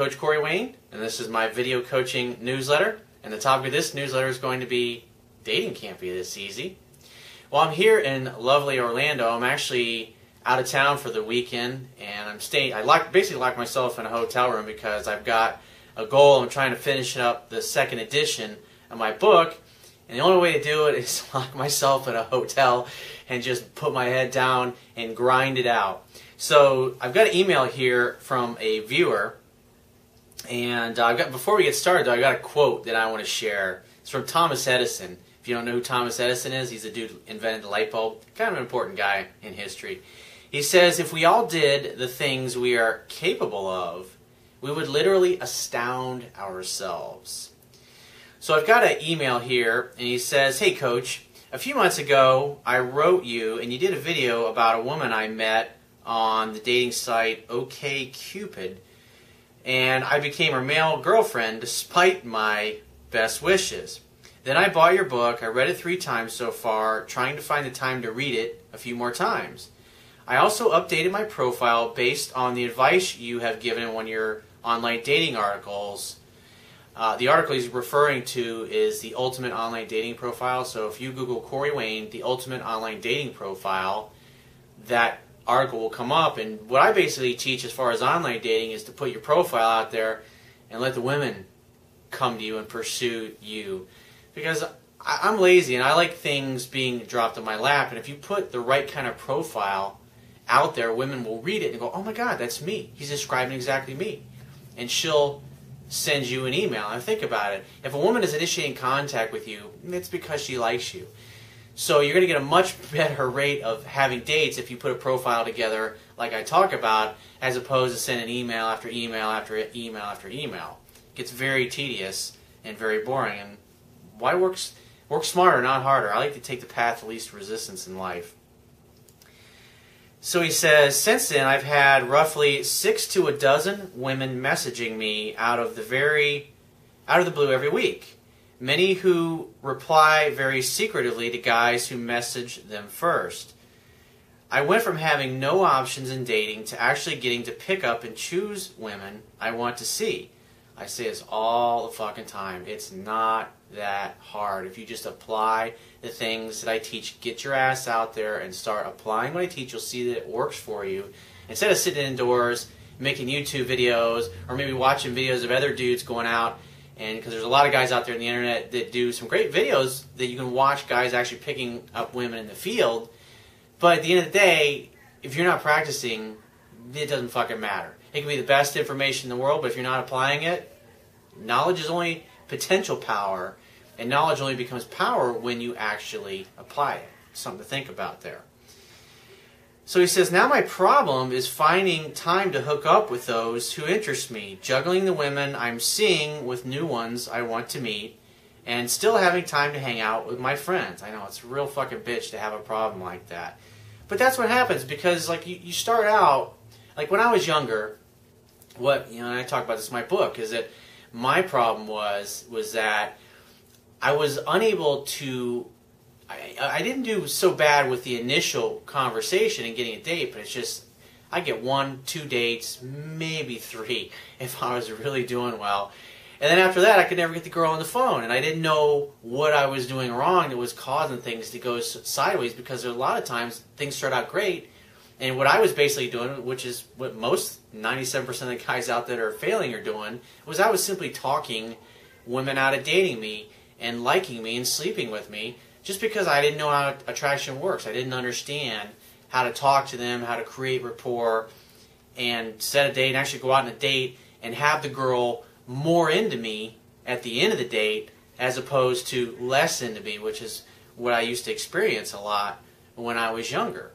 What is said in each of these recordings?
Coach Corey Wayne, and this is my video coaching newsletter. And the topic of this newsletter is going to be dating can't be this easy. Well, I'm here in lovely Orlando. I'm actually out of town for the weekend, and I'm staying. I lock, basically locked myself in a hotel room because I've got a goal. I'm trying to finish up the second edition of my book, and the only way to do it is lock myself in a hotel and just put my head down and grind it out. So I've got an email here from a viewer, and uh, I've got before we get started, though, I got a quote that I want to share. It's from Thomas Edison. If you don't know who Thomas Edison is, he's the dude who invented the light bulb. Kind of an important guy in history. He says, if we all did the things we are capable of, we would literally astound ourselves. So I've got an email here, and he says, Hey, coach, a few months ago, I wrote you, and you did a video about a woman I met on the dating site OKCupid, and I became her male girlfriend despite my best wishes. Then I bought your book. I read it three times so far, trying to find the time to read it a few more times. I also updated my profile based on the advice you have given in one of your online dating articles. Uh, the article he's referring to is the Ultimate Online Dating Profile. So if you Google Corey Wayne, the Ultimate Online Dating Profile, that article will come up. And what I basically teach as far as online dating is to put your profile out there and let the women come to you and pursue you. Because I, am lazy and I like things being dropped in my lap. And if you put the right kind of profile out there, women will read it and go, oh my God, that's me. He's describing exactly me. And she'll send you an email. And think about it. If a woman is initiating contact with you, it's because she likes you. So you're going to get a much better rate of having dates if you put a profile together like I talk about, as opposed to sending email after email after email after email. It gets very tedious and very boring. And why work, work smarter, not harder? I like to take the path of least resistance in life. So he says, since then I've had roughly six to a dozen women messaging me out of the very, out of the blue every week many who reply very secretively to guys who message them first. I went from having no options in dating to actually getting to pick up and choose women I want to see. I say this all the fucking time. It's not that hard. If you just apply the things that I teach, get your ass out there and start applying what I teach, you'll see that it works for you. Instead of sitting indoors, making YouTube videos, or maybe watching videos of other dudes going out and because there's a lot of guys out there on the internet that do some great videos that you can watch guys actually picking up women in the field. But at the end of the day, if you're not practicing, it doesn't fucking matter. It can be the best information in the world, but if you're not applying it, knowledge is only potential power, and knowledge only becomes power when you actually apply it. Something to think about there. So he says, Now my problem is finding time to hook up with those who interest me, juggling the women I'm seeing with new ones I want to meet, and still having time to hang out with my friends. I know it's a real fucking bitch to have a problem like that. But that's what happens because, like, you, you start out, like, when I was younger, what, you know, and I talk about this in my book, is that my problem was, was that I was unable to I, I didn't do so bad with the initial conversation and getting a date, but it's just I get one, two dates, maybe three if I was really doing well. And then after that, I could never get the girl on the phone, and I didn't know what I was doing wrong that was causing things to go sideways because a lot of times things start out great, and what I was basically doing, which is what most 97% of the guys out there are failing are doing, was I was simply talking women out of dating me and liking me and sleeping with me just because I didn't know how attraction works. I didn't understand how to talk to them, how to create rapport, and set a date and actually go out on a date and have the girl more into me at the end of the date as opposed to less into me, which is what I used to experience a lot when I was younger.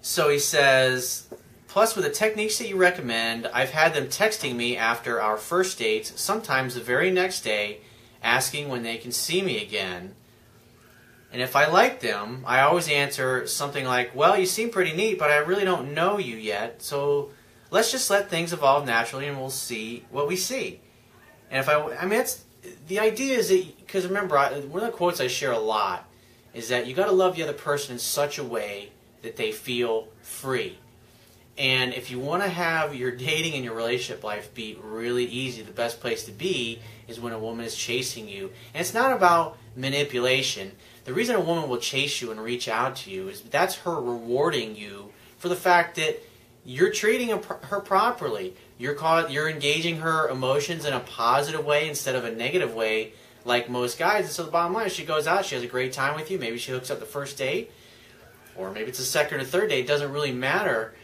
So he says, plus with the techniques that you recommend, I've had them texting me after our first dates, sometimes the very next day, asking when they can see me again. And if I like them, I always answer something like, Well, you seem pretty neat, but I really don't know you yet, so let's just let things evolve naturally and we'll see what we see. And if I, I mean, it's, the idea is that, because remember, I, one of the quotes I share a lot is that you got to love the other person in such a way that they feel free. And if you want to have your dating and your relationship life be really easy, the best place to be is when a woman is chasing you. And it's not about manipulation. The reason a woman will chase you and reach out to you is that's her rewarding you for the fact that you're treating her properly. You're caught, you're engaging her emotions in a positive way instead of a negative way, like most guys. And so the bottom line is, she goes out, she has a great time with you. Maybe she hooks up the first date, or maybe it's a second or third date. It doesn't really matter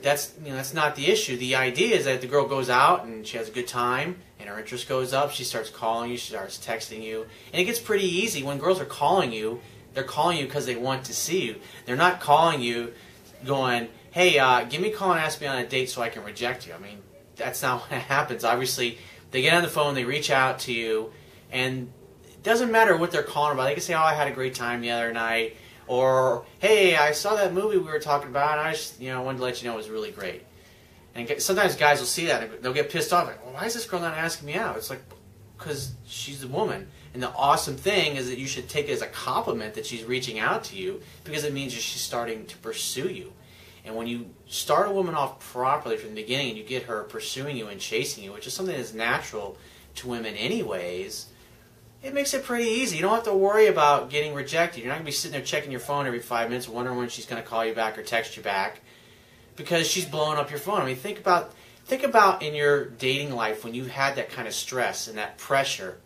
that's you know that's not the issue. The idea is that the girl goes out and she has a good time and her interest goes up. She starts calling you, she starts texting you, and it gets pretty easy when girls are calling you. They're calling you because they want to see you. They're not calling you, going, "Hey, uh, give me a call and ask me on a date so I can reject you." I mean, that's not what happens. Obviously, they get on the phone, they reach out to you, and it doesn't matter what they're calling about. They can say, "Oh, I had a great time the other night." Or, hey, I saw that movie we were talking about, and I just, you know, wanted to let you know it was really great. And sometimes guys will see that and they'll get pissed off. Like, well, why is this girl not asking me out? It's like, because she's a woman. And the awesome thing is that you should take it as a compliment that she's reaching out to you because it means that she's starting to pursue you. And when you start a woman off properly from the beginning and you get her pursuing you and chasing you, which is something that's natural to women anyways, it makes it pretty easy. You don't have to worry about getting rejected. You're not going to be sitting there checking your phone every five minutes, wondering when she's going to call you back or text you back, because she's blowing up your phone. I mean, think about think about in your dating life when you've had that kind of stress and that pressure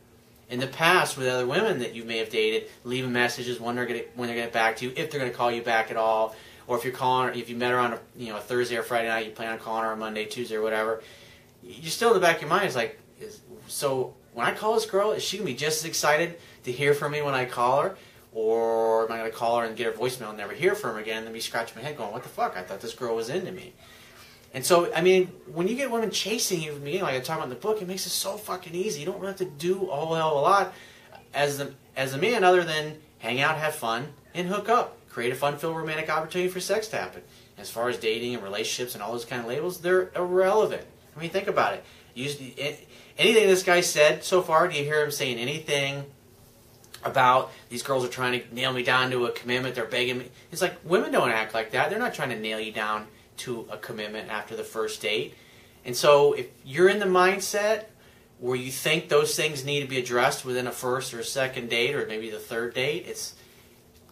in the past with other women that you may have dated, leaving messages when they're going to, when they're going to get back to you, if they're going to call you back at all, or if you're calling, if you met her on a you know a Thursday or Friday night, you plan on calling her on Monday, Tuesday, or whatever. You're still in the back of your mind is like, is, so when I call this girl, is she gonna be just as excited to hear from me when I call her? Or am I gonna call her and get her voicemail and never hear from her again and then be scratching my head going, What the fuck? I thought this girl was into me. And so, I mean, when you get women chasing you from the beginning, like I talk about in the book, it makes it so fucking easy. You don't really have to do a whole hell of a lot as the as a man other than hang out, have fun, and hook up. Create a fun-filled romantic opportunity for sex to happen. As far as dating and relationships and all those kind of labels, they're irrelevant. I mean, think about it. You, it anything this guy said so far? Do you hear him saying anything about these girls are trying to nail me down to a commitment? They're begging me. It's like women don't act like that. They're not trying to nail you down to a commitment after the first date. And so if you're in the mindset where you think those things need to be addressed within a first or a second date or maybe the third date, it's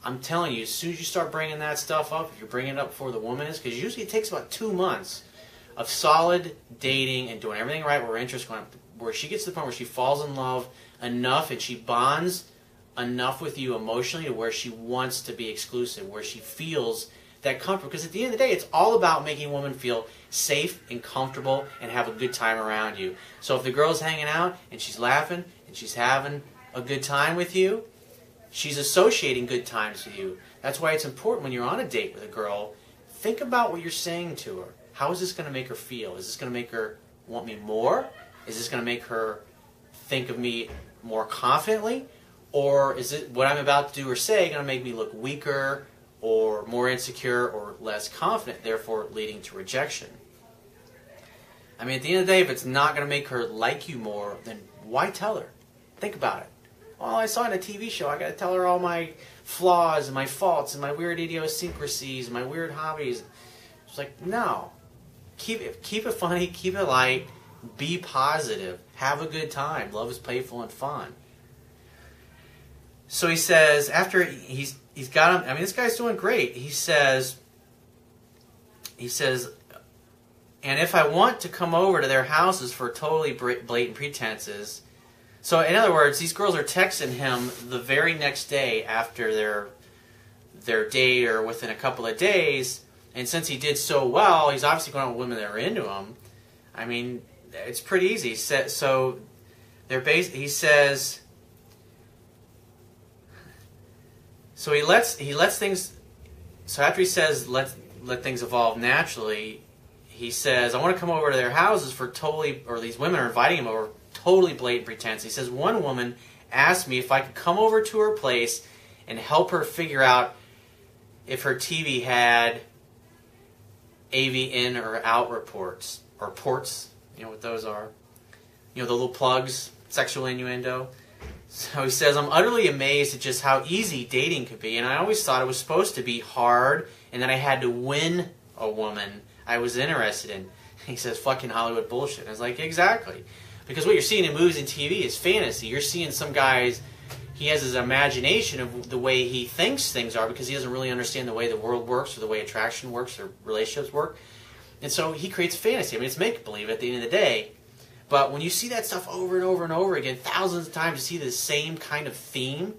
I'm telling you, as soon as you start bringing that stuff up, if you're bringing it up before the woman is, because usually it takes about two months of solid dating and doing everything right where interest going up where she gets to the point where she falls in love enough and she bonds enough with you emotionally to where she wants to be exclusive, where she feels that comfort. Because at the end of the day, it's all about making a woman feel safe and comfortable and have a good time around you. So if the girl's hanging out and she's laughing and she's having a good time with you, she's associating good times with you. That's why it's important when you're on a date with a girl, think about what you're saying to her. How is this going to make her feel? Is this going to make her want me more? Is this going to make her think of me more confidently? Or is it what I'm about to do or say going to make me look weaker or more insecure or less confident, therefore leading to rejection? I mean, at the end of the day, if it's not going to make her like you more, then why tell her? Think about it. Well, I saw in a TV show, I got to tell her all my flaws and my faults and my weird idiosyncrasies, and my weird hobbies. It's like, no. Keep it, keep it funny, keep it light, be positive. Have a good time. Love is playful and fun. So he says, after he's he's got him. I mean, this guy's doing great. He says, he says, and if I want to come over to their houses for totally blatant pretenses, so in other words, these girls are texting him the very next day after their their date or within a couple of days, and since he did so well, he's obviously going with women that are into him. I mean, it's pretty easy. So they're bas- he says so he lets he lets things so after he says let let things evolve naturally, he says I want to come over to their houses for totally or these women are inviting him over totally blatant pretense. He says one woman asked me if I could come over to her place and help her figure out if her TV had AV in or out reports or ports you know what those are? You know, the little plugs, sexual innuendo. So he says, I'm utterly amazed at just how easy dating could be, and I always thought it was supposed to be hard and that I had to win a woman. I was interested in. He says, fucking Hollywood bullshit. And I was like, exactly. Because what you're seeing in movies and TV is fantasy. You're seeing some guys, he has his imagination of the way he thinks things are because he doesn't really understand the way the world works or the way attraction works or relationships work. And so he creates fantasy. I mean, it's make believe at the end of the day. But when you see that stuff over and over and over again, thousands of times, you see the same kind of theme.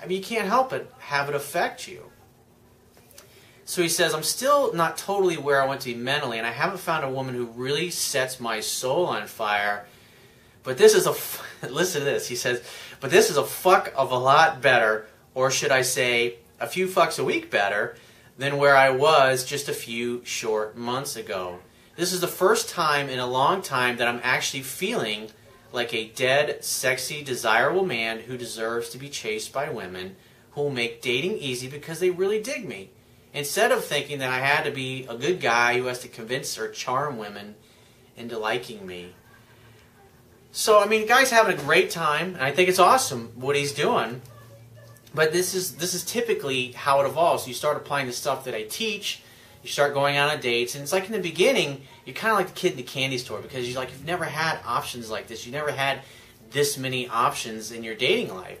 I mean, you can't help but have it affect you. So he says, I'm still not totally where I want to be mentally, and I haven't found a woman who really sets my soul on fire. But this is a, listen to this. He says, but this is a fuck of a lot better, or should I say, a few fucks a week better, than where I was just a few short months ago. This is the first time in a long time that I'm actually feeling like a dead, sexy, desirable man who deserves to be chased by women who will make dating easy because they really dig me. Instead of thinking that I had to be a good guy who has to convince or charm women into liking me. So, I mean, guy's having a great time, and I think it's awesome what he's doing. But this is this is typically how it evolves. You start applying the stuff that I teach, you start going on dates, and it's like in the beginning, you're kind of like the kid in the candy store because you're like you've never had options like this. You never had this many options in your dating life.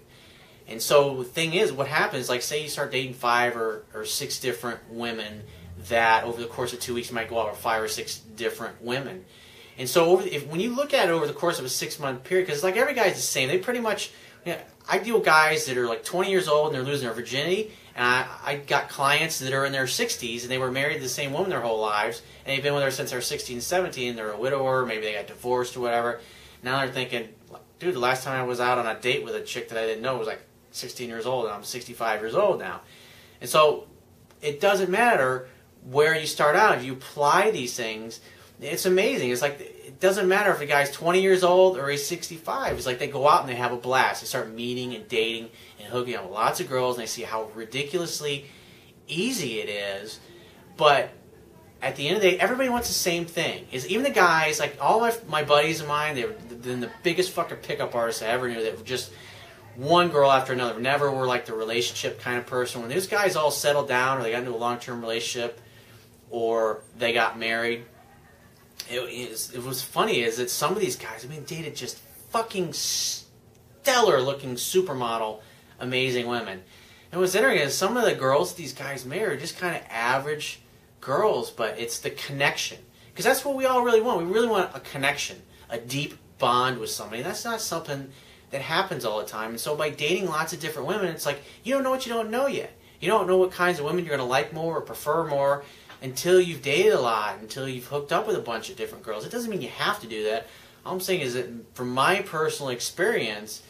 And so the thing is, what happens, like say you start dating five or, or six different women that over the course of two weeks you might go out with five or six different women. And so over, if, when you look at it over the course of a six month period, because like every guy's the same, they pretty much, you know, I deal with guys that are like 20 years old and they're losing their virginity. And I, I got clients that are in their 60s and they were married to the same woman their whole lives. And they've been with her since they're 16, 17. They're a widower, maybe they got divorced or whatever. Now they're thinking, dude, the last time I was out on a date with a chick that I didn't know was like 16 years old, and I'm 65 years old now. And so it doesn't matter where you start out. If you apply these things, it's amazing. It's like it doesn't matter if a guy's 20 years old or he's 65. It's like they go out and they have a blast. They start meeting and dating and hooking up with lots of girls, and they see how ridiculously easy it is. But at the end of the day, everybody wants the same thing. Is even the guys, like all my my buddies of mine, they were the, the biggest fucking pickup artists I ever knew. That were just one girl after another. Never were like the relationship kind of person. When these guys all settled down or they got into a long term relationship or they got married, it, was funny is that some of these guys, I mean, dated just fucking stellar looking supermodel, amazing women. And what's interesting is some of the girls these guys marry are just kind of average girls, but it's the connection. Because that's what we all really want. We really want a connection, a deep bond with somebody. That's not something that happens all the time. And so by dating lots of different women, it's like you don't know what you don't know yet. You don't know what kinds of women you're going to like more or prefer more until you've dated a lot, until you've hooked up with a bunch of different girls. It doesn't mean you have to do that. All I'm saying is that from my personal experience,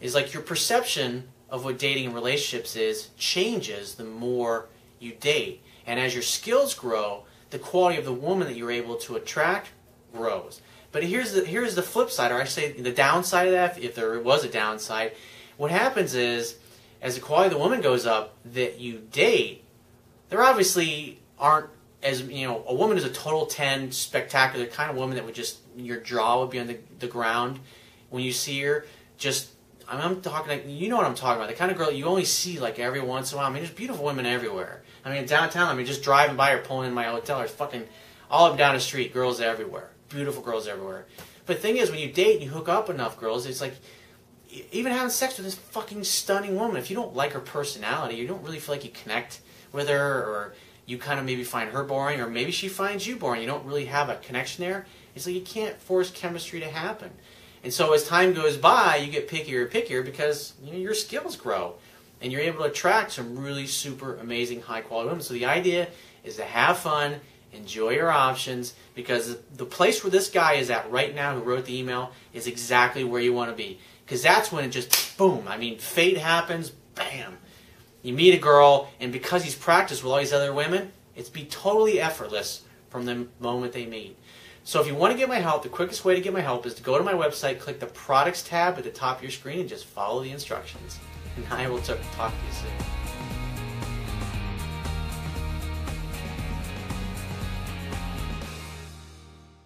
is like your perception of what dating and relationships is changes the more you date. And as your skills grow, the quality of the woman that you're able to attract grows. But here's the here's the flip side, or I say the downside of that, if there was a downside. What happens is, as the quality of the woman goes up that you date, there obviously aren't as you know a woman is a total 10 spectacular kind of woman that would just your jaw would be on the, the ground when you see her just I I'm talking like you know what I'm talking about the kind of girl you only see like every once in a while I mean there's beautiful women everywhere I mean downtown I mean just driving by or pulling in my hotel there's fucking all up down the street girls everywhere beautiful girls everywhere. But the thing is, when you date and you hook up enough girls, it's like even having sex with this fucking stunning woman. If you don't like her personality, you don't really feel like you connect with her, or you kind of maybe find her boring, or maybe she finds you boring. You don't really have a connection there. It's like you can't force chemistry to happen. And so as time goes by, you get pickier and pickier because you know, your skills grow, and you're able to attract some really super amazing high quality women. So the idea is to have fun enjoy your options because the place where this guy is at right now who wrote the email is exactly where you want to be because that's when it just boom i mean fate happens bam you meet a girl and because he's practiced with all these other women it's be totally effortless from the moment they meet. So if you want to get my help the quickest way to get my help is to go to my website click the products tab at the top of your screen and just follow the instructions. And i will talk to you soon